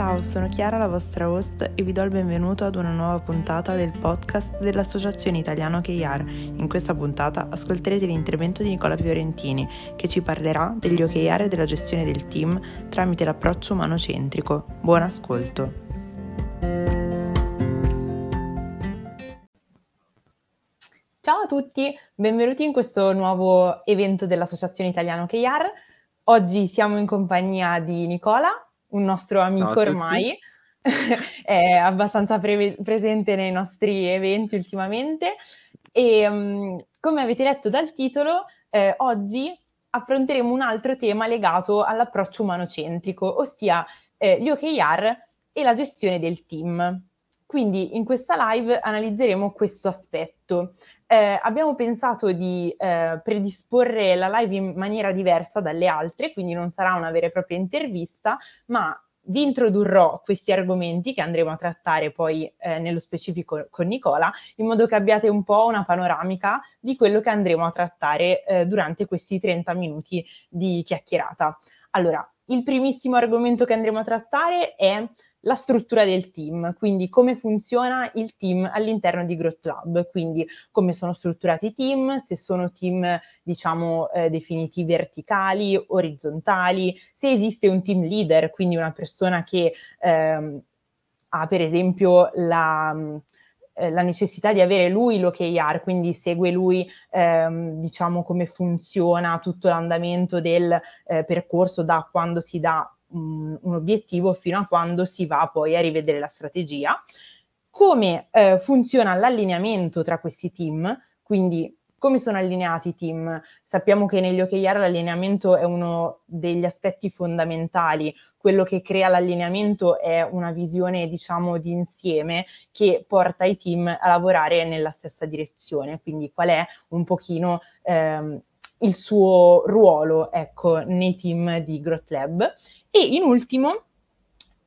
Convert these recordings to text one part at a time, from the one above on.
Ciao, sono Chiara, la vostra host, e vi do il benvenuto ad una nuova puntata del podcast dell'Associazione Italiana OKR. In questa puntata ascolterete l'intervento di Nicola Fiorentini, che ci parlerà degli OKR e della gestione del team tramite l'approccio umano-centrico. Buon ascolto! Ciao a tutti, benvenuti in questo nuovo evento dell'Associazione Italiana OKR. Oggi siamo in compagnia di Nicola, un nostro amico ormai, è abbastanza pre- presente nei nostri eventi ultimamente e um, come avete letto dal titolo, eh, oggi affronteremo un altro tema legato all'approccio umanocentrico, ossia eh, gli OKR e la gestione del team. Quindi in questa live analizzeremo questo aspetto. Eh, abbiamo pensato di eh, predisporre la live in maniera diversa dalle altre, quindi non sarà una vera e propria intervista, ma vi introdurrò questi argomenti che andremo a trattare poi eh, nello specifico con Nicola, in modo che abbiate un po' una panoramica di quello che andremo a trattare eh, durante questi 30 minuti di chiacchierata. Allora, il primissimo argomento che andremo a trattare è la struttura del team, quindi come funziona il team all'interno di Growth Lab, quindi come sono strutturati i team, se sono team diciamo eh, definiti verticali, orizzontali, se esiste un team leader, quindi una persona che ehm, ha per esempio la, eh, la necessità di avere lui l'OKR, quindi segue lui ehm, diciamo come funziona tutto l'andamento del eh, percorso da quando si dà un, un obiettivo fino a quando si va poi a rivedere la strategia. Come eh, funziona l'allineamento tra questi team, quindi come sono allineati i team? Sappiamo che negli OKR l'allineamento è uno degli aspetti fondamentali. Quello che crea l'allineamento è una visione, diciamo, di insieme che porta i team a lavorare nella stessa direzione. Quindi qual è un pochino ehm, il suo ruolo, ecco, nei team di Growth Lab. E in ultimo,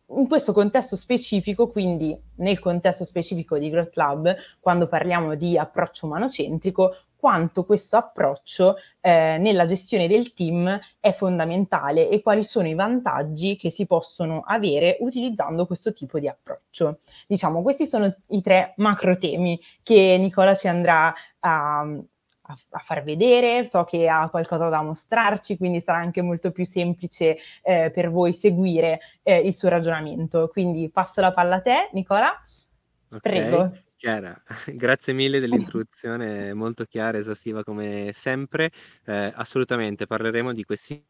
in questo contesto specifico, quindi nel contesto specifico di Growth Lab, quando parliamo di approccio umanocentrico, quanto questo approccio eh, nella gestione del team è fondamentale e quali sono i vantaggi che si possono avere utilizzando questo tipo di approccio. Diciamo, questi sono i tre macro temi che Nicola ci andrà a, a, far vedere, so che ha qualcosa da mostrarci, quindi sarà anche molto più semplice eh, per voi seguire eh, il suo ragionamento. Quindi passo la palla a te, Nicola. Okay. Prego. Chiara, grazie mille dell'introduzione molto chiara, esaustiva come sempre. Eh, assolutamente parleremo di questi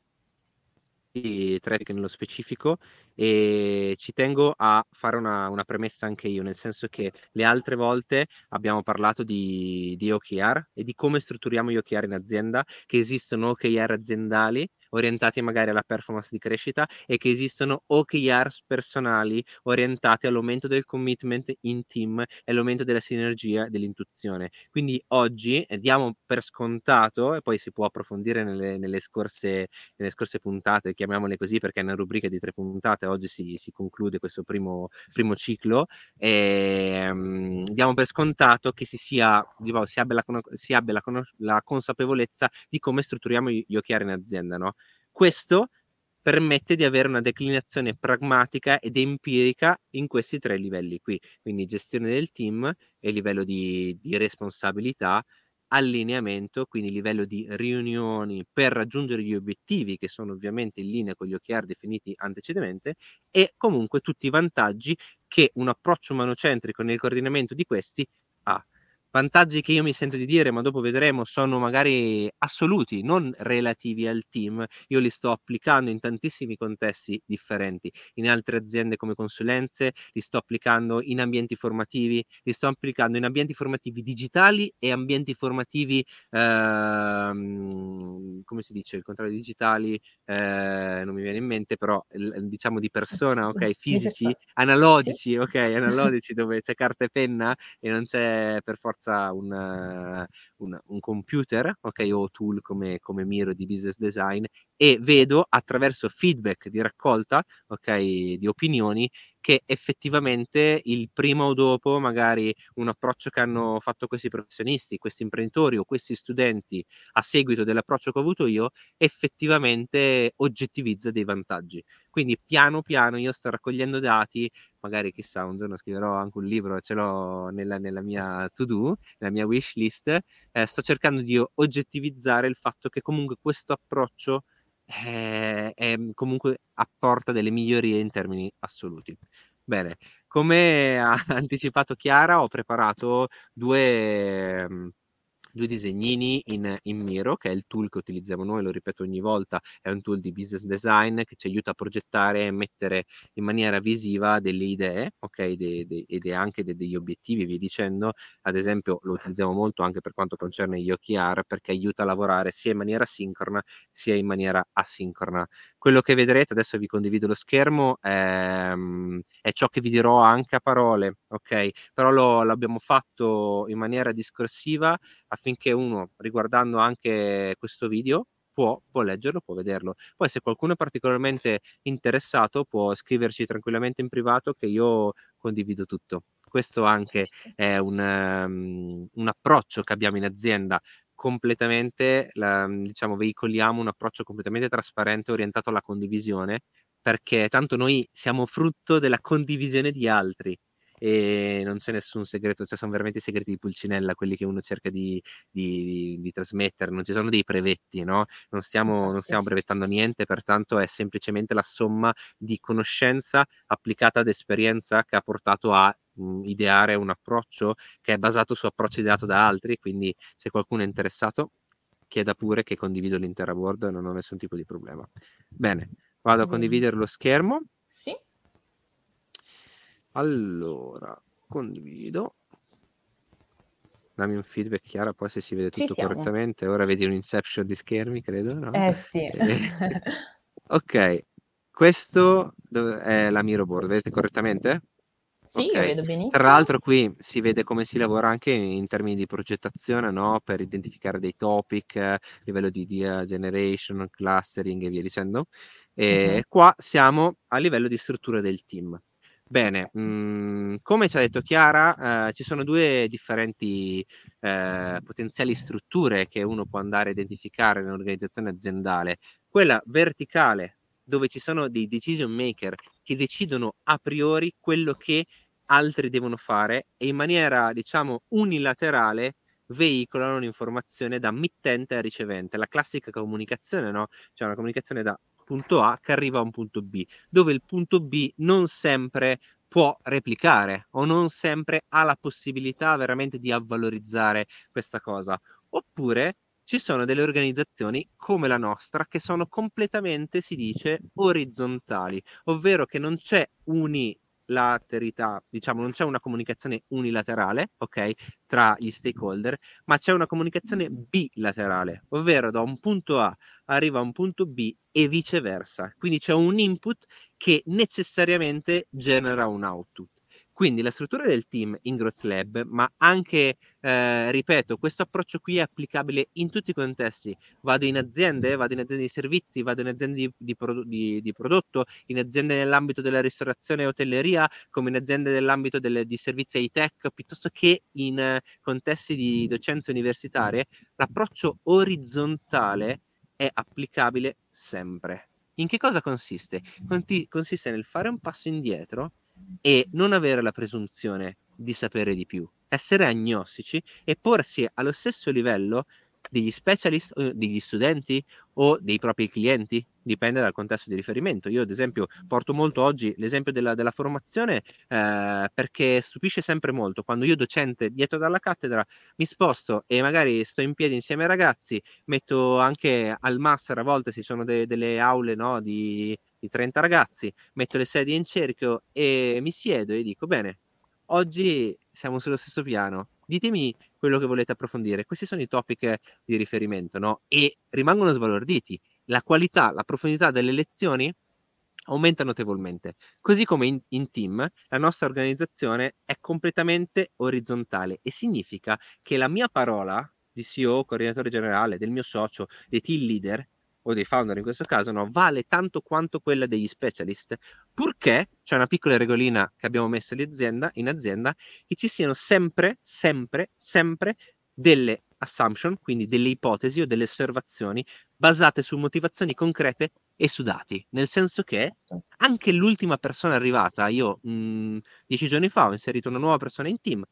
tre nello specifico e ci tengo a fare una, una, premessa anche io, nel senso che le altre volte abbiamo parlato di, di OKR e di come strutturiamo gli OKR in azienda, che esistono OKR aziendali orientati magari alla performance di crescita e che esistono OKRs personali orientati all'aumento del commitment in team e all'aumento della sinergia dell'intuizione. Quindi oggi eh, diamo per scontato, e poi si può approfondire nelle, nelle, scorse, nelle scorse puntate, chiamiamole così perché è una rubrica di tre puntate, oggi si, si conclude questo primo, primo ciclo, e, um, diamo per scontato che si, sia, diciamo, si abbia, la, si abbia la, la, consapevolezza di come strutturiamo gli OKR in azienda, no? Questo permette di avere una declinazione pragmatica ed empirica in questi tre livelli qui, quindi gestione del team e livello di, di responsabilità, allineamento, quindi livello di riunioni per raggiungere gli obiettivi che sono ovviamente in linea con gli OKR definiti antecedentemente e comunque tutti i vantaggi che un approccio umanocentrico nel coordinamento di questi. Vantaggi che io mi sento di dire, ma dopo vedremo, sono magari assoluti, non relativi al team. Io li sto applicando in tantissimi contesti differenti, in altre aziende come consulenze, li sto applicando in ambienti formativi, li sto applicando in ambienti formativi digitali e ambienti formativi, ehm, come si dice, il contrario digitali, eh, non mi viene in mente, però diciamo di persona, ok, fisici, analogici, ok, analogici dove c'è carta e penna e non c'è per forza forza un, un, un computer, ok, o tool come, come Miro di business design e vedo attraverso feedback di raccolta, ok, di opinioni che effettivamente il prima o dopo magari un approccio che hanno fatto questi professionisti, questi imprenditori o questi studenti a seguito dell'approccio che ho avuto io, effettivamente oggettivizza dei vantaggi. Quindi piano piano io sto raccogliendo dati, magari chissà un giorno scriverò anche un libro, ce l'ho nella, nella mia to-do, nella mia wish list, eh, sto cercando di oggettivizzare il fatto che comunque questo approccio eh, è, comunque apporta delle migliorie in termini assoluti. Bene, come ha anticipato Chiara, ho preparato due due disegnini in, in Miro, che è il tool che utilizziamo noi, lo ripeto ogni volta, è un tool di business design che ci aiuta a progettare e mettere in maniera visiva delle idee, ok, de, de, ed anche de, degli obiettivi, vi dicendo, ad esempio lo utilizziamo molto anche per quanto concerne gli OKR, perché aiuta a lavorare sia in maniera sincrona sia in maniera asincrona. Quello che vedrete, adesso vi condivido lo schermo, è, è ciò che vi dirò anche a parole, ok? Però lo, l'abbiamo fatto in maniera discorsiva affinché uno, riguardando anche questo video, può, può, leggerlo, può vederlo. Poi se qualcuno è particolarmente interessato può scriverci tranquillamente in privato che io condivido tutto. Questo anche è un, um, un approccio che abbiamo in azienda completamente, la, diciamo, veicoliamo un approccio completamente trasparente orientato alla condivisione perché tanto noi siamo frutto della condivisione di altri e non c'è nessun segreto, cioè sono veramente i segreti di Pulcinella quelli che uno cerca di, di, di, di trasmettere, non ci sono dei brevetti, no? Non stiamo, non stiamo brevettando niente, pertanto è semplicemente la somma di conoscenza applicata ad esperienza che ha portato a mh, ideare un approccio che è basato su approcci ideato da altri, quindi se qualcuno è interessato chieda pure che condivido l'intera board, non ho nessun tipo di problema. Bene, vado a condividere lo schermo. Allora, condivido. Dammi un feedback Chiara, poi se si vede tutto correttamente. Ora vedi un inception di schermi, credo, no? Eh sì. ok, questo è la Miro board, vedete correttamente? Sì, okay. vedo benissimo. Tra l'altro qui si vede come si lavora anche in termini di progettazione, no? Per identificare dei topic, a livello di idea generation, clustering e via dicendo. E uh-huh. qua siamo a livello di struttura del team. Bene, mh, mhmm, come ci ha detto Chiara, eh, ci sono due differenti eh, potenziali strutture che uno può andare a identificare in un'organizzazione aziendale. Quella verticale, dove ci sono dei decision maker che decidono a priori quello che altri devono fare e in maniera, diciamo, unilaterale veicolano l'informazione da mittente a ricevente, la classica comunicazione, no? Cioè una comunicazione da punto A che arriva a un punto B, dove il punto B non sempre può replicare o non sempre ha la possibilità veramente di avvalorizzare questa cosa. Oppure ci sono delle organizzazioni come la nostra che sono completamente, si dice, orizzontali, ovvero che non c'è uni lateralità, diciamo, non c'è una comunicazione unilaterale, ok, tra gli stakeholder, ma c'è una comunicazione bilaterale, ovvero da un punto A arriva a un punto B e viceversa. Quindi c'è un input che necessariamente genera un output. Quindi la struttura del team in Growth Lab, ma anche, eh, ripeto, questo approccio qui è applicabile in tutti i contesti. Vado in aziende, vado in aziende di servizi, vado in aziende di, di, di, di prodotto, in aziende nell'ambito della ristorazione e hotelleria, come in aziende nell'ambito del, di servizi high-tech, piuttosto che in uh, contesti di docenza universitaria. L'approccio orizzontale è applicabile sempre. In che cosa consiste? Conti- consiste nel fare un passo indietro e non avere la presunzione di sapere di più, essere agnostici e porsi allo stesso livello degli specialist, degli studenti o dei propri clienti, dipende dal contesto di riferimento. Io ad esempio porto molto oggi l'esempio della, della formazione eh, perché stupisce sempre molto quando io docente dietro dalla cattedra mi sposto e magari sto in piedi insieme ai ragazzi, metto anche al master a volte ci sono de, delle aule no, di di 30 ragazzi, metto le sedie in cerchio e mi siedo e dico, bene, oggi siamo sullo stesso piano, ditemi quello che volete approfondire. Questi sono i topic di riferimento, no? E rimangono sbalorditi. La qualità, la profondità delle lezioni aumenta notevolmente. Così come in, in, team, la nostra organizzazione è completamente orizzontale e significa che la mia parola di CEO, coordinatore generale, del mio socio, dei team leader, o dei founder in questo caso, no, vale tanto quanto quella degli specialist, purché c'è una piccola regolina che abbiamo messo in azienda, in azienda che ci siano sempre, sempre, sempre delle assumption, quindi delle ipotesi o delle osservazioni basate su motivazioni concrete e su dati, nel senso che anche l'ultima persona arrivata, io mh, mm, dieci giorni fa ho inserito una nuova persona in team,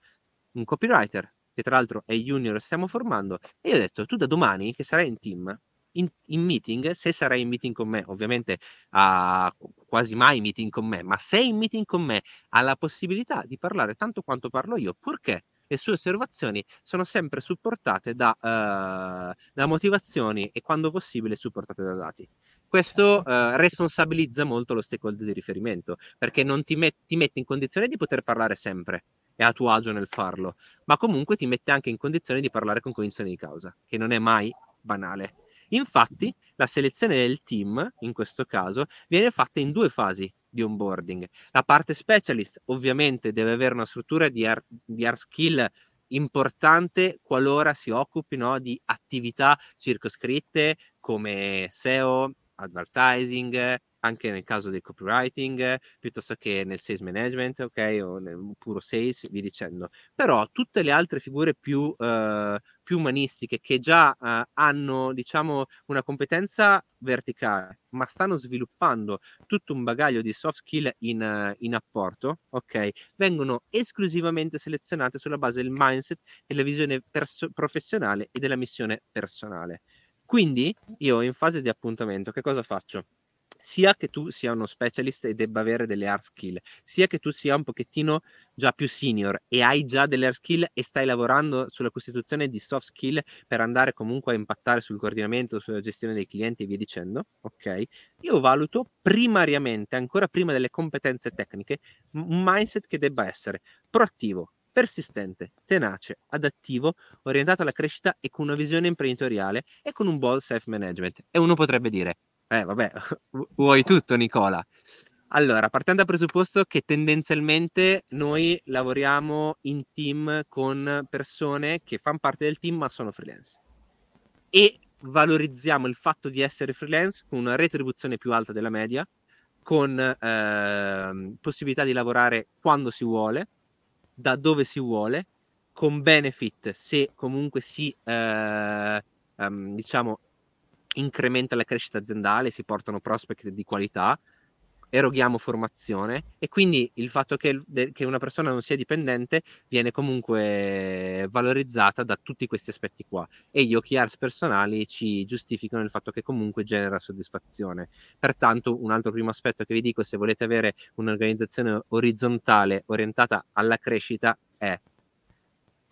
un copywriter, che tra l'altro è junior, stiamo formando, e io ho detto, tu da domani che sarai in team, in, in, meeting, se sarai in meeting con me, ovviamente uh, quasi mai meeting con me, ma se in meeting con me ha la possibilità di parlare tanto quanto parlo io, perché le sue osservazioni sono sempre supportate da, uh, da motivazioni e quando possibile supportate da dati. Questo uh, responsabilizza molto lo stakeholder di riferimento perché non ti, met- ti mette in condizione di poter parlare sempre e a tuo agio nel farlo, ma comunque ti mette anche in condizione di parlare con cognizione di causa, che non è mai banale. Infatti, la selezione del team, in questo caso, viene fatta in due fasi di onboarding. La parte specialist ovviamente deve avere una struttura di hard, di hard skill importante qualora si occupi no, di attività circoscritte come SEO, advertising, anche nel caso del copywriting, piuttosto che nel sales management, ok, o nel puro sales, vi dicendo. Però tutte le altre figure più, uh, più umanistiche che già uh, hanno, diciamo, una competenza verticale, ma stanno sviluppando tutto un bagaglio di soft skill in, uh, in apporto, ok, vengono esclusivamente selezionate sulla base del mindset, della visione perso- professionale e della missione personale. Quindi io in fase di appuntamento che cosa faccio? Sia che tu sia uno specialist e debba avere delle hard skill, sia che tu sia un pochettino già più senior e hai già delle hard skill e stai lavorando sulla costituzione di soft skill per andare comunque a impattare sul coordinamento, sulla gestione dei clienti e via dicendo, ok? Io valuto primariamente, ancora prima delle competenze tecniche, un mindset che debba essere proattivo, persistente, tenace, adattivo, orientato alla crescita e con una visione imprenditoriale e con un buon self-management. E uno potrebbe dire, eh, vabbè, vuoi tutto, Nicola. Allora, partendo dal presupposto che tendenzialmente noi lavoriamo in team con persone che fanno parte del team ma sono freelance e valorizziamo il fatto di essere freelance con una retribuzione più alta della media, con eh, possibilità di lavorare quando si vuole, da dove si vuole, con benefit se comunque si eh, um, diciamo incrementa la crescita aziendale, si portano prospect di qualità, eroghiamo formazione e quindi il fatto che, che, una persona non sia dipendente viene comunque valorizzata da tutti questi aspetti qua e gli OKRs personali ci giustificano il fatto che comunque genera soddisfazione. Pertanto un altro primo aspetto che vi dico se volete avere un'organizzazione orizzontale orientata alla crescita è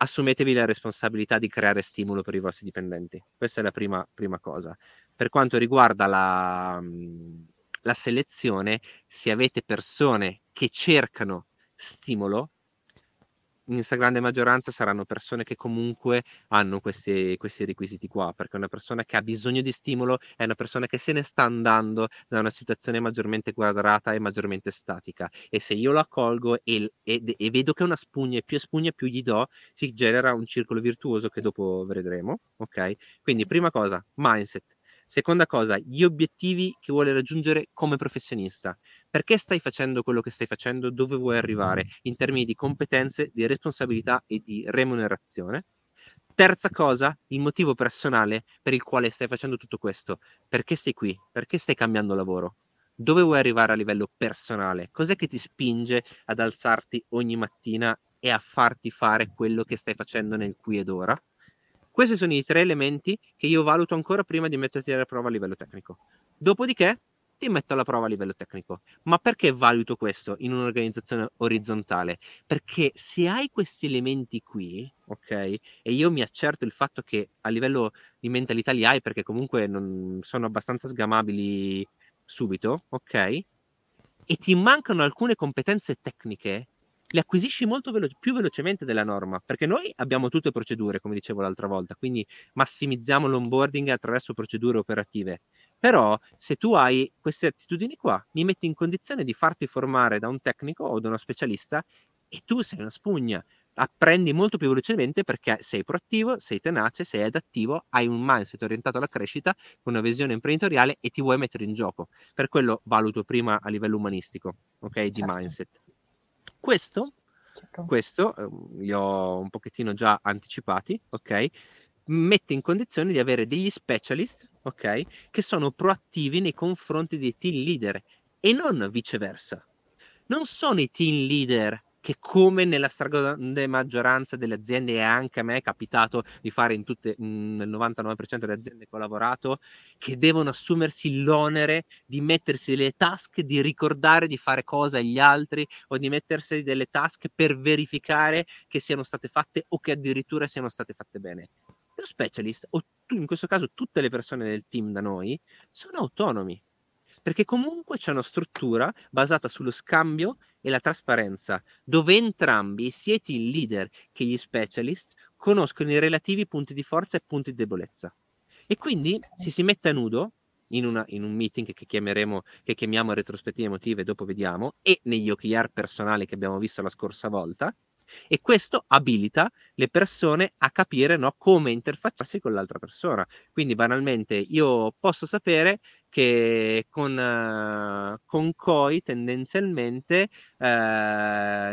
assumetevi la responsabilità di creare stimolo per i vostri dipendenti. Questa è la prima, prima cosa. Per quanto riguarda la, la selezione, se avete persone che cercano stimolo, in stragrande maggioranza saranno persone che comunque hanno questi, questi, requisiti qua, perché una persona che ha bisogno di stimolo è una persona che se ne sta andando da una situazione maggiormente quadrata e maggiormente statica. E se io lo accolgo e, e, e vedo che una spugna e più spugna più gli do, si genera un circolo virtuoso che dopo vedremo. Ok? Quindi, prima cosa, mindset Seconda cosa, gli obiettivi che vuole raggiungere come professionista. Perché stai facendo quello che stai facendo? Dove vuoi arrivare in termini di competenze, di responsabilità e di remunerazione? Terza cosa, il motivo personale per il quale stai facendo tutto questo. Perché sei qui? Perché stai cambiando lavoro? Dove vuoi arrivare a livello personale? Cos'è che ti spinge ad alzarti ogni mattina e a farti fare quello che stai facendo nel qui ed ora? Questi sono i tre elementi che io valuto ancora prima di metterti alla prova a livello tecnico. Dopodiché ti metto alla prova a livello tecnico. Ma perché valuto questo in un'organizzazione orizzontale? Perché se hai questi elementi qui, ok, e io mi accerto il fatto che a livello di mentalità li hai perché comunque non sono abbastanza sgamabili subito, ok? E ti mancano alcune competenze tecniche, le acquisisci molto velo- più velocemente della norma, perché noi abbiamo tutte procedure, come dicevo l'altra volta, quindi massimizziamo l'onboarding attraverso procedure operative. Però se tu hai queste attitudini qua, mi metti in condizione di farti formare da un tecnico o da uno specialista e tu sei una spugna. apprendi molto più velocemente perché sei proattivo, sei tenace, sei adattivo, hai un mindset orientato alla crescita, una visione imprenditoriale e ti vuoi mettere in gioco. Per quello valuto prima a livello umanistico, ok? Di certo. mindset. Questo, certo. questo ehm, li ho un pochettino già anticipati, ok? Mette in condizione di avere degli specialist, ok? Che sono proattivi nei confronti dei team leader e non viceversa. Non sono i team leader che come nella stragrande maggioranza delle aziende e anche a me è capitato di fare in tutte, mhmm, nel 99% delle aziende che ho lavorato, che devono assumersi l'onere di mettersi delle task, di ricordare di fare cose agli altri o di mettersi delle task per verificare che siano state fatte o che addirittura siano state fatte bene. Lo specialist, o tu, in questo caso tutte le persone del team da noi, sono autonomi perché comunque c'è una struttura basata sullo scambio e la trasparenza, dove entrambi, sia i team leader che gli specialist, conoscono i relativi punti di forza e punti di debolezza. E quindi si si mette a nudo in, una, in un meeting che chiameremo, che chiamiamo retrospettive emotive, dopo vediamo, e negli OKR personali che abbiamo visto la scorsa volta, e questo abilita le persone a capire no, come interfacciarsi con l'altra persona. Quindi banalmente io posso sapere che con, uh, con COI tendenzialmente uh,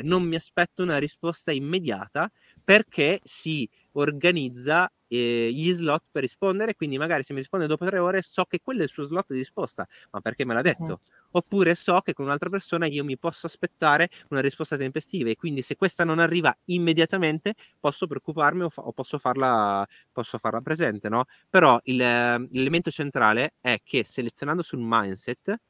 non mi aspetto una risposta immediata perché si organizza eh, gli slot per rispondere, quindi magari se mi risponde dopo tre ore so che quello è il suo slot di risposta, ma perché me l'ha detto? Uh-huh. Oppure so che con un'altra persona io mi posso aspettare una risposta tempestiva e quindi se questa non arriva immediatamente posso preoccuparmi o, fa- o posso, farla, posso, farla, presente, no? Però il, l'elemento centrale è che selezionando sul mindset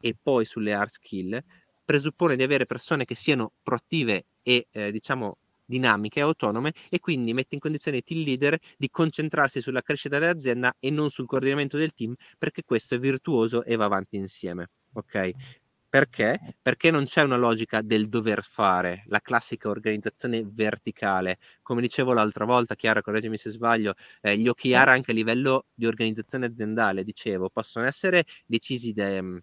e poi sulle hard skill presuppone di avere persone che siano proattive e eh, diciamo dinamiche e autonome e quindi mette in condizione i team leader di concentrarsi sulla crescita dell'azienda e non sul coordinamento del team perché questo è virtuoso e va avanti insieme. Ok? Perché? Perché non c'è una logica del dover fare, la classica organizzazione verticale. Come dicevo l'altra volta, Chiara, correggimi se sbaglio, eh, gli OKR anche a livello di organizzazione aziendale, dicevo, possono essere decisi de,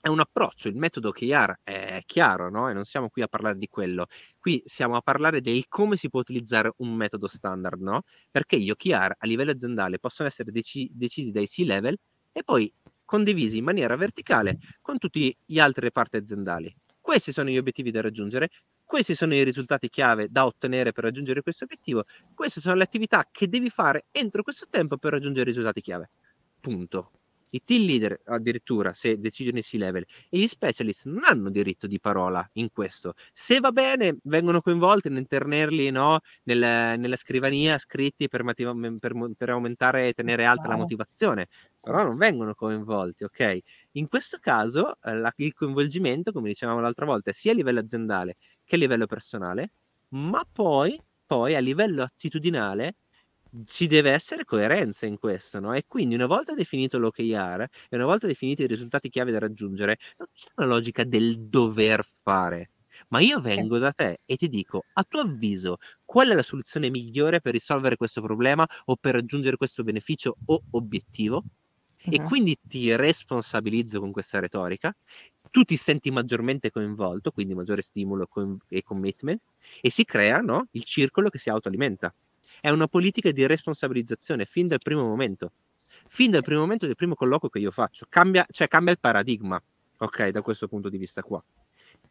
è un approccio, il metodo Chiar è chiaro, no? E non siamo qui a parlare di quello. Qui siamo a parlare del come si può utilizzare un metodo standard, no? Perché gli OKR a livello aziendale possono essere deci- decisi dai C-level e poi condivisi in maniera verticale con tutti gli altri reparti aziendali. Questi sono gli obiettivi da raggiungere, questi sono i risultati chiave da ottenere per raggiungere questo obiettivo, queste sono le attività che devi fare entro questo tempo per raggiungere i risultati chiave. Punto. I team leader addirittura, se decidono i C-level, e gli specialist non hanno diritto di parola in questo. Se va bene, vengono coinvolti nel tenerli no, nel, nella scrivania scritti per, per, per, aumentare e tenere alta la motivazione, però non vengono coinvolti, ok? In questo caso eh, la, il coinvolgimento, come dicevamo l'altra volta, sia a livello aziendale che a livello personale, ma poi, poi a livello attitudinale ci deve essere coerenza in questo, no? E quindi una volta definito l'OKR e una volta definiti i risultati chiave da raggiungere, non c'è una logica del dover fare. Ma io vengo da te e ti dico, a tuo avviso, qual è la soluzione migliore per risolvere questo problema o per raggiungere questo beneficio o obiettivo? E quindi ti responsabilizzo con questa retorica, tu ti senti maggiormente coinvolto, quindi maggiore stimolo e commitment, e si crea no, il circolo che si autoalimenta è una politica di responsabilizzazione fin dal primo momento. Fin dal primo momento del primo colloquio che io faccio, cambia, cioè cambia il paradigma, ok, da questo punto di vista qua.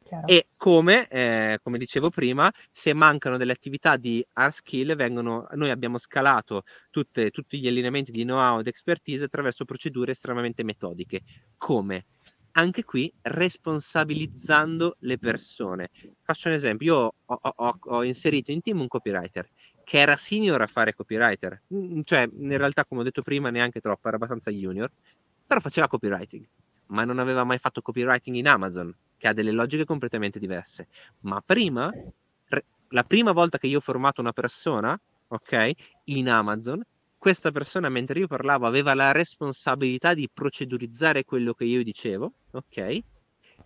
Chiaro. E come, eh, come, dicevo prima, se mancano delle attività di hard skill, vengono, noi abbiamo scalato tutte, tutti gli allineamenti di know-how ed expertise attraverso procedure estremamente metodiche. Come? Anche qui responsabilizzando le persone. Faccio un esempio, io ho, ho, ho inserito in team un copywriter che era senior a fare copywriter, cioè in realtà come ho detto prima neanche troppo, era abbastanza junior, però faceva copywriting, ma non aveva mai fatto copywriting in Amazon, che ha delle logiche completamente diverse. Ma prima, la prima volta che io ho formato una persona, ok, in Amazon, questa persona mentre io parlavo aveva la responsabilità di procedurizzare quello che io dicevo, ok,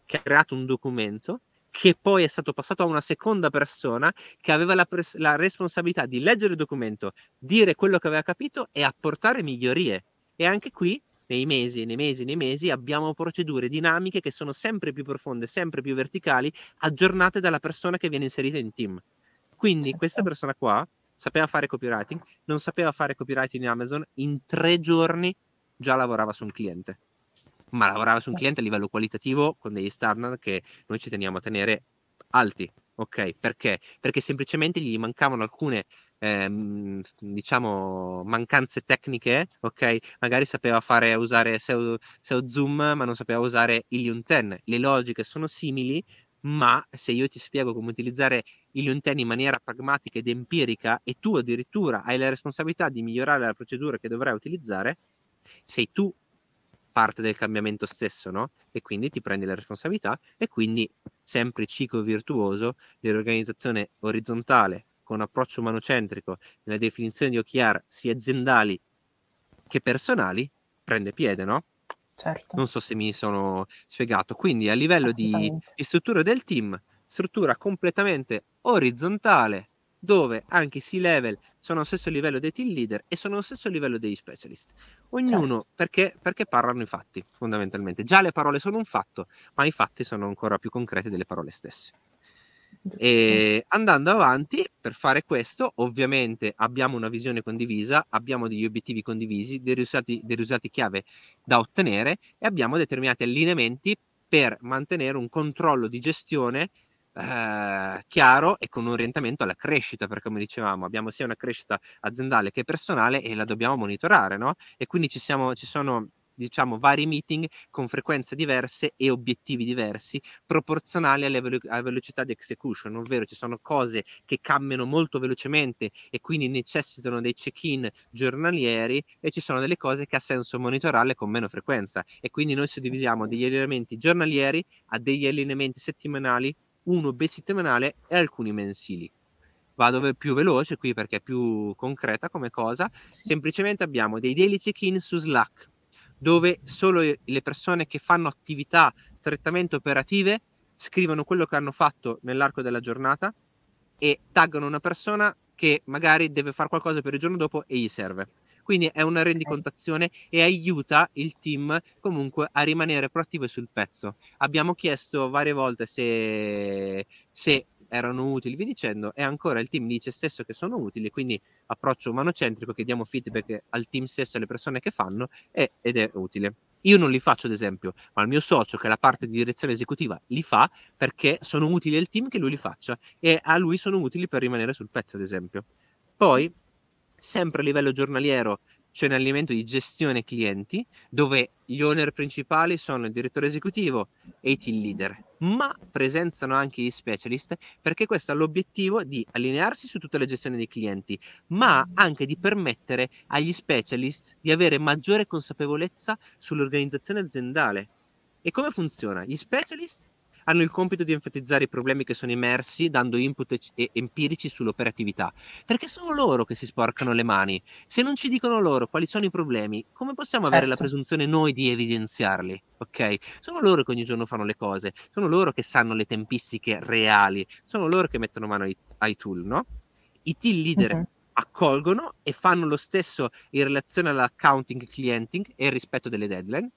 che ha creato un documento che poi è stato passato a una seconda persona che aveva la, pres- la, responsabilità di leggere il documento, dire quello che aveva capito e apportare migliorie. E anche qui, nei mesi, nei mesi, nei mesi, abbiamo procedure dinamiche che sono sempre più profonde, sempre più verticali, aggiornate dalla persona che viene inserita in team. Quindi certo. questa persona qua sapeva fare copywriting, non sapeva fare copywriting in Amazon, in tre giorni già lavorava su un cliente. Ma lavorava su un cliente a livello qualitativo con degli standard che noi ci teniamo a tenere alti. Ok, perché? Perché semplicemente gli mancavano alcune ehm, diciamo mancanze tecniche, ok? Magari sapeva fare usare SEO, SEO Zoom, ma non sapeva usare Ilium 10. Le logiche sono simili, ma se io ti spiego come utilizzare Ilium 10 in maniera pragmatica ed empirica e tu addirittura hai la responsabilità di migliorare la procedura che dovrai utilizzare, sei tu parte del cambiamento stesso, no? E quindi ti prendi la responsabilità e quindi sempre ciclo virtuoso dell'organizzazione orizzontale con approccio umanocentrico nella definizione di OKR sia aziendali che personali prende piede, no? Certo. Non so se mi sono spiegato. Quindi a livello di, di struttura del team, struttura completamente orizzontale, dove anche i C-level sono allo stesso livello dei team leader e sono allo stesso livello degli specialist. Ognuno certo. perché, perché, parlano i fatti, fondamentalmente. Già le parole sono un fatto, ma i fatti sono ancora più concreti delle parole stesse. E andando avanti, per fare questo, ovviamente abbiamo una visione condivisa, abbiamo degli obiettivi condivisi, dei risultati, dei risultati chiave da ottenere e abbiamo determinati allineamenti per mantenere un controllo di gestione eh, chiaro e con un orientamento alla crescita, perché come dicevamo abbiamo sia una crescita aziendale che personale e la dobbiamo monitorare, no? E quindi ci, siamo, ci sono diciamo, vari meeting con frequenze diverse e obiettivi diversi, proporzionali alla, velo- alla, velocità di execution, ovvero ci sono cose che cambiano molto velocemente e quindi necessitano dei check-in giornalieri e ci sono delle cose che ha senso monitorarle con meno frequenza e quindi noi suddivisiamo degli allenamenti giornalieri a degli allenamenti settimanali, uno bisettimanale e alcuni mensili vado più veloce qui perché è più concreta come cosa. Sì. Semplicemente abbiamo dei daily check-in su Slack dove solo le persone che fanno attività strettamente operative scrivono quello che hanno fatto nell'arco della giornata e taggano una persona che magari deve fare qualcosa per il giorno dopo e gli serve. Quindi è una rendicontazione e aiuta il team comunque a rimanere proattivo e sul pezzo. Abbiamo chiesto varie volte se, se erano utili, vi dicendo, e ancora il team dice stesso che sono utili, quindi approccio umanocentrico che diamo feedback al team stesso, alle persone che fanno, è, ed è utile. Io non li faccio ad esempio, ma il mio socio, che è la parte di direzione esecutiva, li fa perché sono utili al team che lui li faccia e a lui sono utili per rimanere sul pezzo, ad esempio. Poi, sempre a livello giornaliero, c'è un allenamento di gestione clienti dove gli owner principali sono il direttore esecutivo e i team leader, ma presenziano anche gli specialist perché questo ha l'obiettivo di allinearsi su tutta la gestione dei clienti, ma anche di permettere agli specialist di avere maggiore consapevolezza sull'organizzazione aziendale. E come funziona? Gli specialist hanno il compito di enfatizzare i problemi che sono emersi dando input e- empirici sull'operatività, perché sono loro che si sporcano le mani. Se non ci dicono loro quali sono i problemi, come possiamo certo. avere la certo. presunzione noi di evidenziarli? Ok? Sono loro che ogni giorno fanno le cose, sono loro che sanno le tempistiche reali, sono loro che mettono mano ai, ai tool, no? I team leader uh-huh accolgono e fanno lo stesso in relazione all'accounting clienting e il rispetto delle deadline.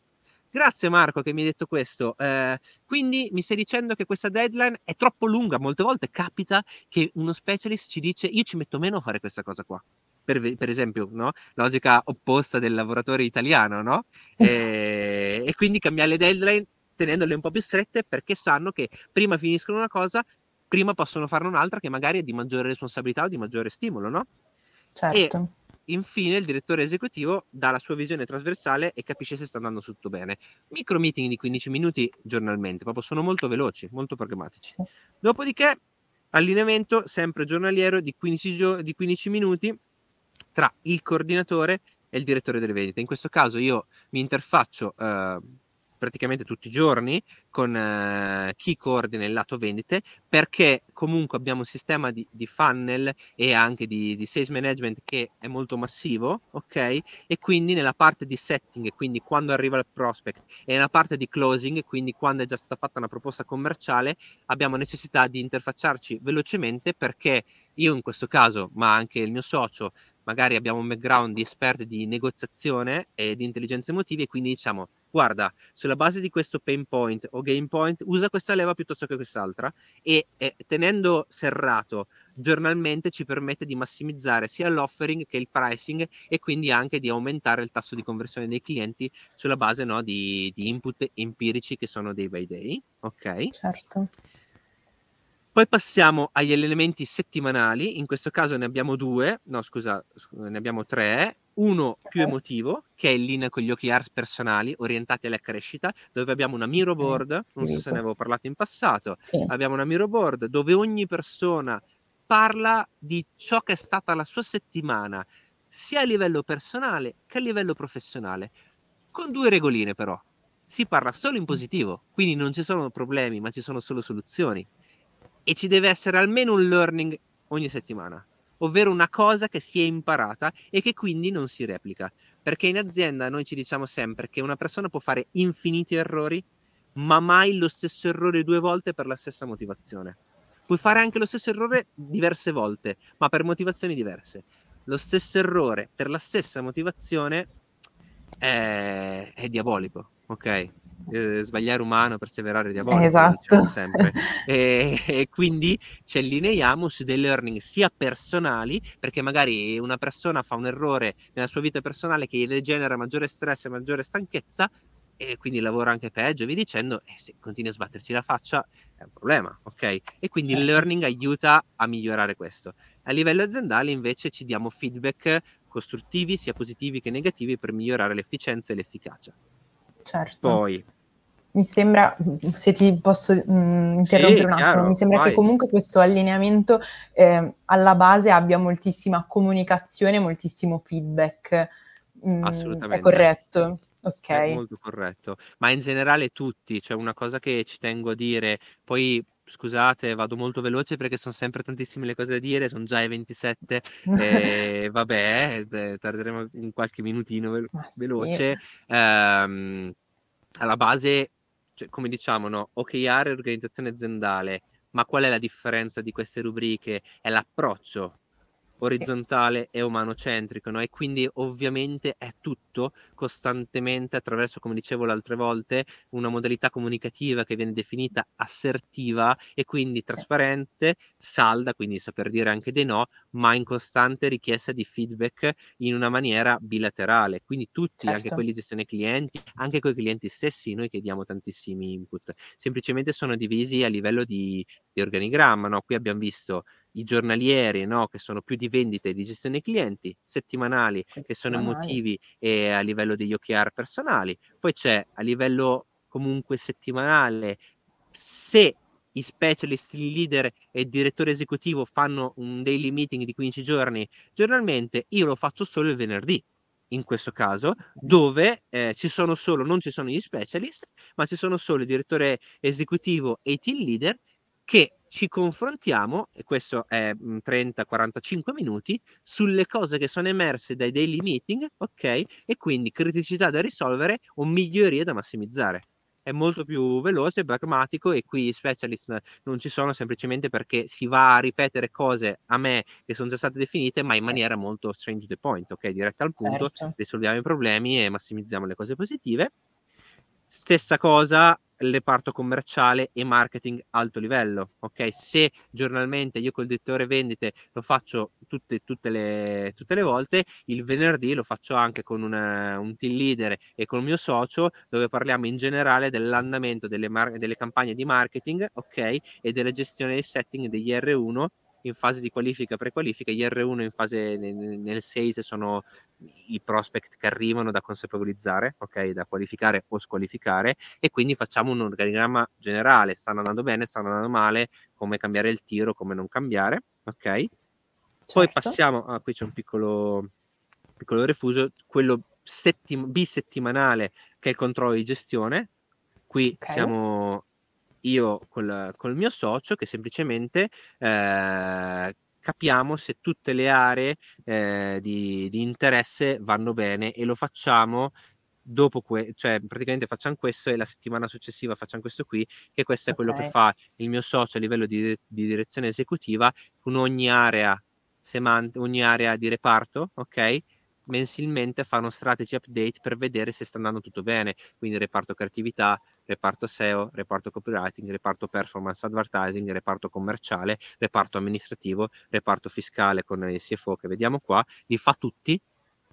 Grazie Marco che mi hai detto questo. Eh, quindi mi stai dicendo che questa deadline è troppo lunga. Molte volte capita che uno specialist ci dice io ci metto meno a fare questa cosa qua. Per, per esempio, no? logica opposta del lavoratore italiano, no? E, e quindi cambiare le deadline tenendole un po' più strette perché sanno che prima finiscono una cosa, prima possono farne un'altra che magari è di maggiore responsabilità o di maggiore stimolo, no? Certo. E infine il direttore esecutivo dà la sua visione trasversale e capisce se sta andando tutto bene. Micro meeting di 15 minuti giornalmente, proprio sono molto veloci, molto pragmatici. Sì. Dopodiché allineamento sempre giornaliero di 15, gio- di 15 minuti tra il coordinatore e il direttore delle vendite. In questo caso io mi interfaccio eh, praticamente tutti i giorni con eh, chi coordina il lato vendite perché comunque abbiamo un sistema di, di funnel e anche di, di, sales management che è molto massivo ok? E quindi nella parte di setting quindi quando arriva il prospect e nella parte di closing quindi quando è già stata fatta una proposta commerciale abbiamo necessità di interfacciarci velocemente perché io in questo caso ma anche il mio socio magari abbiamo un background di esperti di negoziazione e di intelligenza emotiva e quindi diciamo guarda, sulla base di questo pain point o gain point, usa questa leva piuttosto che quest'altra e, e tenendo serrato giornalmente ci permette di massimizzare sia l'offering che il pricing e quindi anche di aumentare il tasso di conversione dei clienti sulla base no, di, di, input empirici che sono day by day. Ok? Certo. Poi passiamo agli elementi settimanali, in questo caso ne abbiamo due, no scusa, ne abbiamo tre, uno più emotivo, che è in linea con gli OKR personali orientati alla crescita, dove abbiamo una miro board, non so se ne avevo parlato in passato, sì. abbiamo una miro board dove ogni persona parla di ciò che è stata la sua settimana, sia a livello personale che a livello professionale, con due regoline però. Si parla solo in positivo, quindi non ci sono problemi, ma ci sono solo soluzioni. E ci deve essere almeno un learning ogni settimana, ovvero una cosa che si è imparata e che quindi non si replica. Perché in azienda noi ci diciamo sempre che una persona può fare infiniti errori, ma mai lo stesso errore due volte per la stessa motivazione puoi fare anche lo stesso errore diverse volte, ma per motivazioni diverse. Lo stesso errore per la stessa motivazione è, è diabolico, ok? Eh, sbagliare umano, perseverare diabolico, esatto. diciamo sempre. e, e, quindi ci allineiamo su dei learning sia personali, perché magari una persona fa un errore nella sua vita personale che gli genera maggiore stress e maggiore stanchezza, e quindi lavora anche peggio, vi dicendo, e se continui a sbatterci la faccia è un problema, ok? E quindi il certo. learning aiuta a migliorare questo. A livello aziendale invece ci diamo feedback costruttivi, sia positivi che negativi, per migliorare l'efficienza e l'efficacia. Certo. Poi, mi sembra, se ti posso mh, mm, interrompere sì, un attimo, chiaro, mi sembra vai. che comunque questo allineamento eh, alla base abbia moltissima comunicazione, moltissimo feedback. Mm, Assolutamente. È corretto. Ok. È molto corretto. Ma in generale tutti, cioè una cosa che ci tengo a dire, poi scusate, vado molto veloce perché sono sempre tantissime le cose da dire, sono già i 27, e vabbè, eh, tarderemo in qualche minutino ve- veloce. Ehm, alla base, cioè, come diciamo, no? OKR è organizzazione aziendale, ma qual è la differenza di queste rubriche? È l'approccio orizzontale e umanocentrico, no? e quindi ovviamente è tutto costantemente attraverso, come dicevo le altre volte, una modalità comunicativa che viene definita assertiva e quindi trasparente, salda, quindi saper dire anche dei no, ma in costante richiesta di feedback in una maniera bilaterale. Quindi tutti, certo. anche quelli gestione clienti, anche con i clienti stessi, noi chiediamo tantissimi input. Semplicemente sono divisi a livello di, di organigramma, no? Qui abbiamo visto i giornalieri, no? che sono più di vendite e di gestione clienti, settimanali, che sono emotivi e a livello degli OKR personali. Poi c'è a livello comunque settimanale, se i specialist, i leader e il direttore esecutivo fanno un daily meeting di 15 giorni giornalmente, io lo faccio solo il venerdì in questo caso, dove eh, ci sono solo, non ci sono gli specialist, ma ci sono solo il direttore esecutivo e i team leader che ci confrontiamo, e questo è 30-45 mm, minuti, sulle cose che sono emerse dai daily meeting, ok? E quindi criticità da risolvere o migliorie da massimizzare. È molto più veloce, pragmatico e qui i specialist non ci sono semplicemente perché si va a ripetere cose a me che sono già state definite, ma in maniera molto straight to the point, ok? Diretta al punto, certo. risolviamo i problemi e massimizziamo le cose positive. Stessa cosa il reparto commerciale e marketing alto livello. Ok, se giornalmente io col direttore vendite lo faccio tutte, tutte, le, tutte le volte, il venerdì lo faccio anche con una, un team leader e con il mio socio, dove parliamo in generale dell'andamento delle, mar- delle campagne di marketing, ok, e della gestione dei setting degli R1 in fase di qualifica pre-qualifica, gli R1 in fase nel, nel 6 sono i prospect che arrivano da consapevolizzare, ok, da qualificare o squalificare e quindi facciamo un organigramma generale, stanno andando bene, stanno andando male, come cambiare il tiro, come non cambiare, ok? Certo. Poi passiamo, ah, qui c'è un piccolo, piccolo refuso, quello settim- bisettimanale che è il controllo di gestione, qui okay. siamo io col, col mio socio che semplicemente eh, capiamo se tutte le aree eh, di, di, interesse vanno bene e lo facciamo dopo, que- cioè praticamente facciamo questo e la settimana successiva facciamo questo qui, che questo okay. è quello che fa il mio socio a livello di, di direzione esecutiva con ogni area, semant- ogni area di reparto, ok? Mensilmente fanno strategy update per vedere se sta andando tutto bene, quindi reparto creatività, reparto SEO, reparto copywriting, reparto performance advertising, reparto commerciale, reparto amministrativo, reparto fiscale con il CFO che vediamo qua, li fa tutti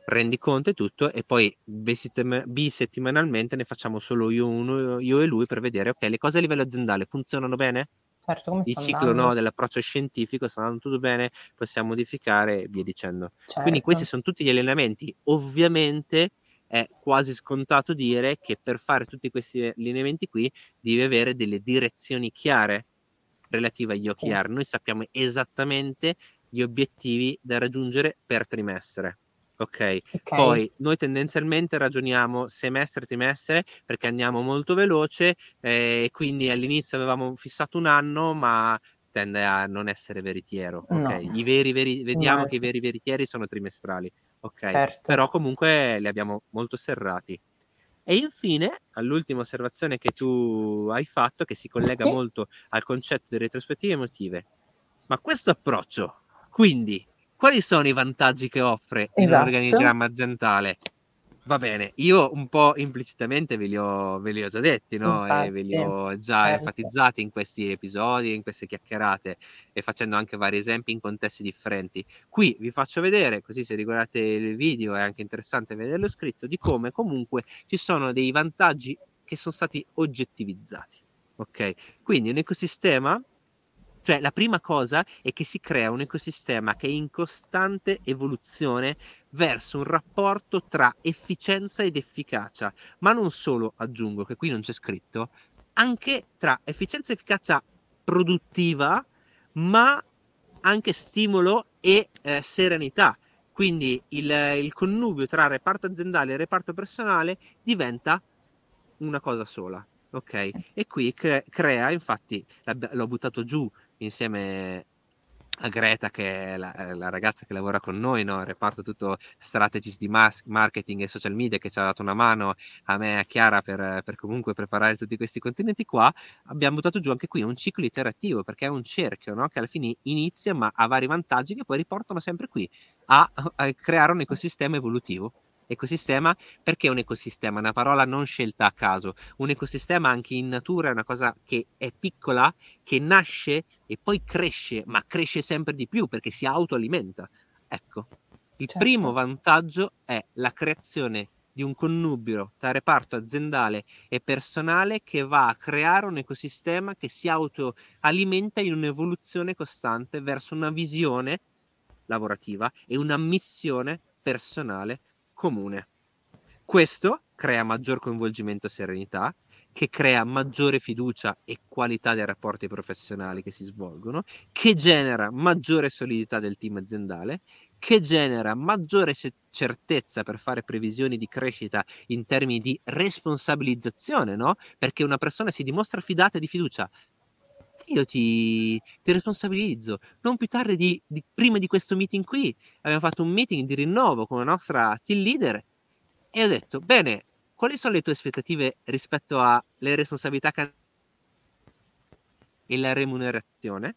rendi conto e tutto e poi bisettimanalmente ne facciamo solo io, uno, io e lui per vedere ok le cose a livello aziendale funzionano bene certo, come il ciclo no, dell'approccio scientifico sta andando tutto bene, possiamo modificare e via dicendo. Certo. Quindi questi sono tutti gli allenamenti. Ovviamente è quasi scontato dire che per fare tutti questi allineamenti qui devi avere delle direzioni chiare relative agli OKR. Sì. Noi sappiamo esattamente gli obiettivi da raggiungere per trimestre. Okay. ok, poi noi tendenzialmente ragioniamo semestre trimestre perché andiamo molto veloce e eh, quindi all'inizio avevamo fissato un anno ma tende a non essere veritiero ok no. I veri, veri, vediamo no, che i veri veritieri sono trimestrali ok certo. però comunque li abbiamo molto serrati e infine all'ultima osservazione che tu hai fatto che si collega sì. molto al concetto di retrospettive emotive ma questo approccio quindi quali sono i vantaggi che offre esatto. un organigramma aziendale? Va bene, io un po' implicitamente ve li ho, ve li ho già detti, no? Infatti, e ve li ho già certo. enfatizzati in questi episodi, in queste chiacchierate e facendo anche vari esempi in contesti differenti. Qui vi faccio vedere, così se riguardate il video è anche interessante vederlo scritto, di come comunque ci sono dei vantaggi che sono stati oggettivizzati. Ok? Quindi un ecosistema cioè, la prima cosa è che si crea un ecosistema che è in costante evoluzione verso un rapporto tra efficienza ed efficacia, ma non solo, aggiungo che qui non c'è scritto, anche tra efficienza e efficacia produttiva, ma anche stimolo e eh, serenità. Quindi il, il, connubio tra reparto aziendale e reparto personale diventa una cosa sola. Ok? Sì. E qui cre- crea, infatti, l'ho buttato giù insieme a Greta, che è la, la, ragazza che lavora con noi, no? reparto tutto strategist di mas- marketing e social media che ci ha dato una mano a me e a Chiara per, per, comunque preparare tutti questi contenuti qua, abbiamo buttato giù anche qui un ciclo iterativo perché è un cerchio no? che alla fine inizia ma ha vari vantaggi che poi riportano sempre qui a, a creare un ecosistema evolutivo ecosistema perché un ecosistema? Una parola non scelta a caso. Un ecosistema anche in natura è una cosa che è piccola, che nasce e poi cresce, ma cresce sempre di più perché si autoalimenta. Ecco, il certo. primo vantaggio è la creazione di un connubio tra reparto aziendale e personale che va a creare un ecosistema che si autoalimenta in un'evoluzione costante verso una visione lavorativa e una missione personale comune. Questo crea maggior coinvolgimento e serenità, che crea maggiore fiducia e qualità dei rapporti professionali che si svolgono, che genera maggiore solidità del team aziendale, che genera maggiore certezza per fare previsioni di crescita in termini di responsabilizzazione, no? Perché una persona si dimostra fidata e di fiducia io ti, ti responsabilizzo. Non più tardi di, di, prima di questo meeting qui, abbiamo fatto un meeting di rinnovo con la nostra team leader e ho detto, bene, quali sono le tue aspettative rispetto alle responsabilità can- e la remunerazione?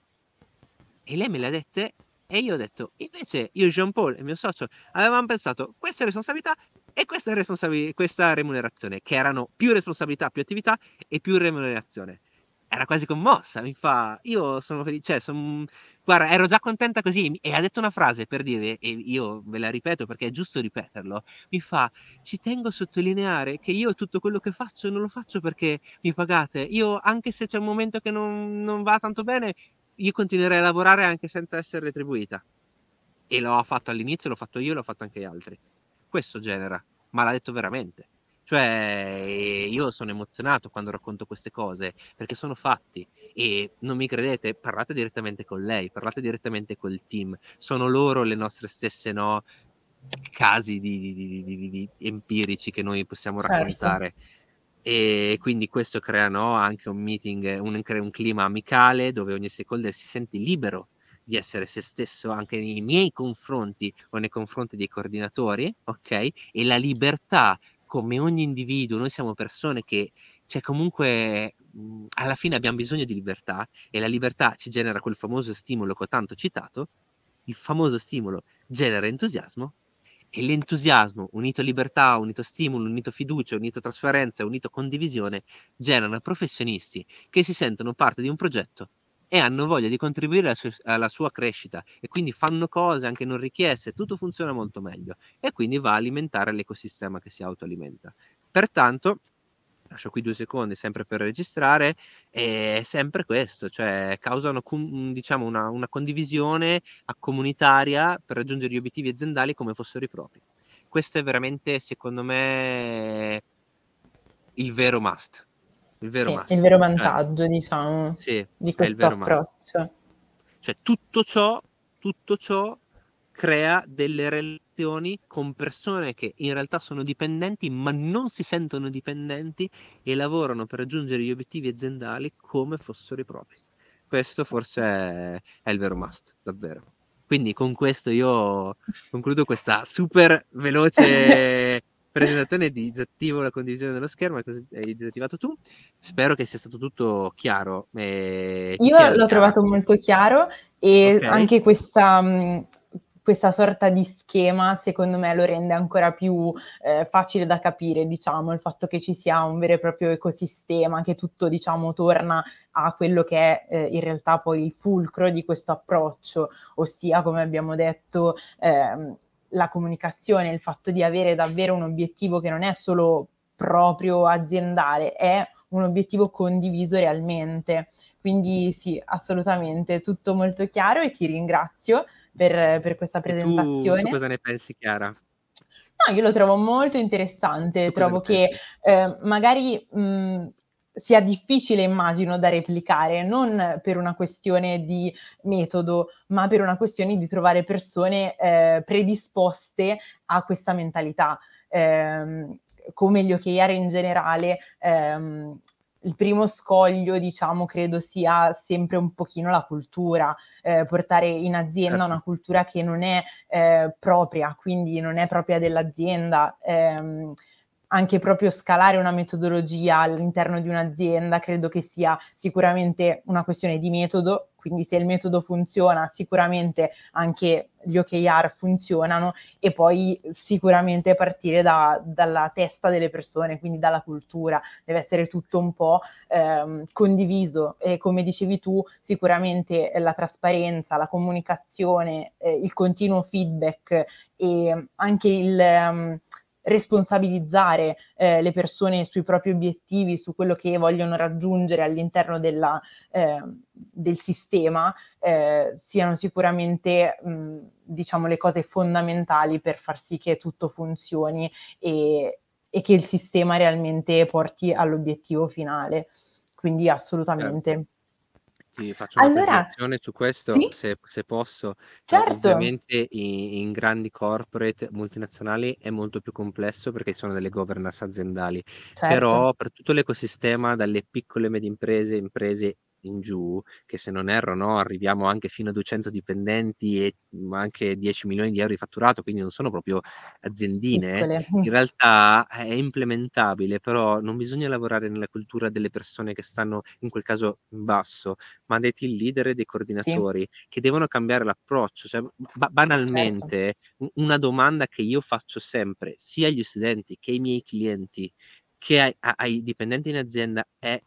E lei me le ha dette e io ho detto, invece io e Jean Paul, il mio socio, avevamo pensato queste responsabilità e questa, responsab- questa remunerazione, che erano più responsabilità, più attività e più remunerazione era quasi commossa, mi fa, io sono felice, cioè, son... guarda, ero già contenta così, e ha detto una frase per dire, e io ve la ripeto perché è giusto ripeterlo, mi fa, ci tengo a sottolineare che io tutto quello che faccio non lo faccio perché mi pagate, io anche se c'è un momento che non, non va tanto bene, io continuerei a lavorare anche senza essere retribuita. E l'ho fatto all'inizio, l'ho fatto io, l'ho fatto anche gli altri. Questo genera, ma l'ha detto veramente. Cioè, io sono emozionato quando racconto queste cose perché sono fatti e non mi credete, parlate direttamente con lei, parlate direttamente col team. Sono loro le nostre stesse no, casi di, di, di, di, empirici che noi possiamo certo. raccontare. E quindi questo crea no, anche un meeting, un, un clima amicale dove ogni stakeholder si sente libero di essere se stesso anche nei miei confronti o nei confronti dei coordinatori, ok? E la libertà come ogni individuo, noi siamo persone che cioè comunque mh, alla fine abbiamo bisogno di libertà e la libertà ci genera quel famoso stimolo che ho tanto citato, il famoso stimolo genera entusiasmo E l'entusiasmo, unito a libertà, unito a stimolo, unito a fiducia, unito a trasparenza, unito a condivisione, generano professionisti che si sentono parte di un progetto e hanno voglia di contribuire alla sua, alla sua, crescita e quindi fanno cose anche non richieste, tutto funziona molto meglio e quindi va a alimentare l'ecosistema che si autoalimenta. Pertanto, lascio qui due secondi sempre per registrare, è sempre questo, cioè causano diciamo, una, una condivisione comunitaria per raggiungere gli obiettivi aziendali come fossero i propri. Questo è veramente, secondo me, il vero must il vero, sì, massimo, il vero cioè vantaggio, cioè, diciamo, sì, di questo approccio. Cioè, tutto ciò, tutto ciò crea delle relazioni con persone che in realtà sono dipendenti, ma non si sentono dipendenti e lavorano per raggiungere gli obiettivi aziendali come fossero i propri. Questo forse è, è il vero must, davvero. Quindi con questo io concludo questa super veloce presentazione disattivo la condivisione dello schermo, hai disattivato tu. Spero che sia stato tutto chiaro. Eh, Io l'ho chiaro? trovato molto chiaro e okay. anche questa, mh, questa sorta di schema, secondo me, lo rende ancora più eh, facile da capire, diciamo, il fatto che ci sia un vero e proprio ecosistema, che tutto, diciamo, torna a quello che è eh, in realtà poi il fulcro di questo approccio, ossia, come abbiamo detto, eh, la comunicazione, il fatto di avere davvero un obiettivo che non è solo proprio aziendale, è un obiettivo condiviso realmente. Quindi sì, assolutamente, tutto molto chiaro e ti ringrazio per, per questa presentazione. Tu, tu, cosa ne pensi, Chiara? No, io lo trovo molto interessante, tu trovo che eh, magari mh, sia difficile, immagino, da replicare, non per una questione di metodo, ma per una questione di trovare persone eh, predisposte a questa mentalità. Eh, come gli OKR in generale, ehm, il primo scoglio, diciamo, credo sia sempre un pochino la cultura, eh, portare in azienda certo. una cultura che non è eh, propria, quindi non è propria dell'azienda. Ehm, anche proprio scalare una metodologia all'interno di un'azienda credo che sia sicuramente una questione di metodo, quindi se il metodo funziona sicuramente anche gli OKR funzionano e poi sicuramente partire da, dalla testa delle persone, quindi dalla cultura, deve essere tutto un po' ehm, condiviso e come dicevi tu sicuramente la trasparenza, la comunicazione, eh, il continuo feedback e anche il... Um, responsabilizzare eh, le persone sui propri obiettivi, su quello che vogliono raggiungere all'interno della, eh, del sistema, eh, siano sicuramente mh, diciamo, le cose fondamentali per far sì che tutto funzioni e, e che il sistema realmente porti all'obiettivo finale. Quindi assolutamente. Ti faccio una allora, su questo, sì? se, se, posso. Certo. Ovviamente in, in, grandi corporate multinazionali è molto più complesso perché sono delle governance aziendali, certo. però per tutto l'ecosistema, dalle piccole e medie imprese, imprese in giù, che se non erro no, arriviamo anche fino a 200 dipendenti e anche 10 milioni di euro di fatturato, quindi non sono proprio aziendine, Piccole. in realtà è implementabile, però non bisogna lavorare nella cultura delle persone che stanno in quel caso in basso, ma dei team leader e dei coordinatori sì. che devono cambiare l'approccio. Cioè, ba- banalmente, certo. una domanda che io faccio sempre, sia agli studenti che ai miei clienti, che ai, ai dipendenti in azienda, è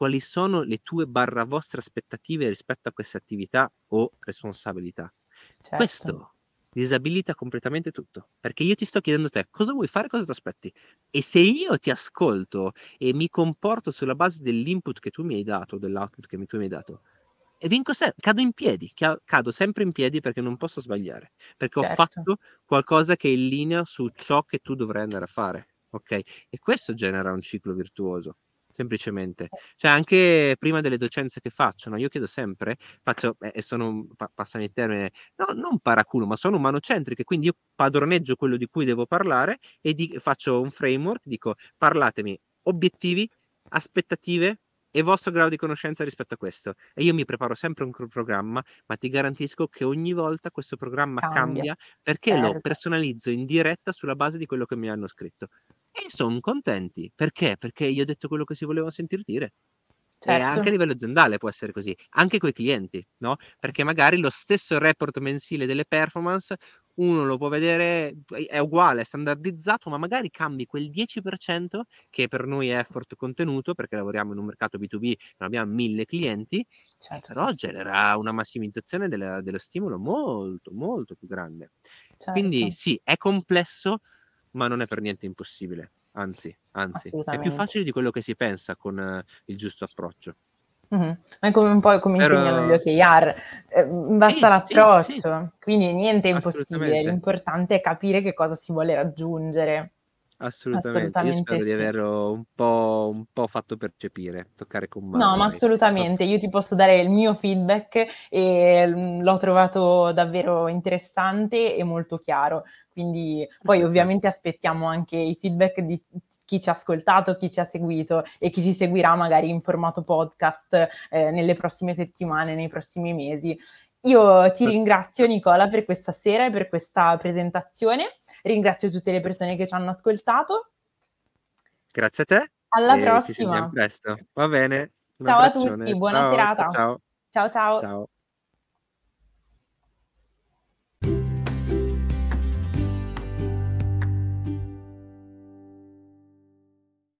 quali sono le tue barra vostre aspettative rispetto a queste attività o responsabilità. Certo. Questo disabilita completamente tutto, perché io ti sto chiedendo te cosa vuoi fare, cosa ti aspetti. E se io ti ascolto e mi comporto sulla base dell'input che tu mi hai dato, dell'output che tu mi hai dato, e vinco sempre, cado in piedi, cado sempre in piedi perché non posso sbagliare, perché certo. ho fatto qualcosa che è in linea su ciò che tu dovrai andare a fare, ok? E questo genera un ciclo virtuoso semplicemente. Cioè anche prima delle docenze che faccio, no? io chiedo sempre, faccio, eh, e sono, pa- passami il termine, no, non paraculo, ma sono umanocentriche, quindi io padroneggio quello di cui devo parlare e di- faccio un framework, dico parlatemi obiettivi, aspettative e vostro grado di conoscenza rispetto a questo. E io mi preparo sempre un programma, ma ti garantisco che ogni volta questo programma cambia, cambia perché certo. lo personalizzo in diretta sulla base di quello che mi hanno scritto. E sono contenti. Perché? Perché io ho detto quello che si voleva sentir dire. Certo. E anche a livello aziendale può essere così, anche con i clienti, no? Perché magari lo stesso report mensile delle performance uno lo può vedere, è uguale, è standardizzato, ma magari cambi quel 10% che per noi è effort contenuto, perché lavoriamo in un mercato B2B, non abbiamo mille clienti, certo. però genera una massimizzazione della, dello stimolo molto, molto più grande. Certo. Quindi sì, è complesso, ma non è per niente impossibile, anzi, anzi, è più facile di quello che si pensa con uh, il giusto approccio. Mm-hmm. Ma è come un po' come Però... insegnano gli OKR, eh, basta sì, l'approccio, sì, sì. quindi niente è impossibile, l'importante è capire che cosa si vuole raggiungere. Assolutamente. assolutamente, io spero sì. di averlo un po', un po', fatto percepire, toccare con mano. No, ma assolutamente, io ti posso dare il mio feedback e mm, l'ho trovato davvero interessante e molto chiaro, quindi poi ovviamente aspettiamo anche i feedback di chi ci ha ascoltato, chi ci ha seguito e chi ci seguirà magari in formato podcast eh, nelle prossime settimane, nei prossimi mesi. Io ti ringrazio Nicola per questa sera e per questa presentazione Ringrazio tutte le persone che ci hanno ascoltato. Grazie a te. Alla prossima. Ci presto. Va bene. Ciao a tutti, buona ciao, serata. Ciao ciao. ciao. ciao.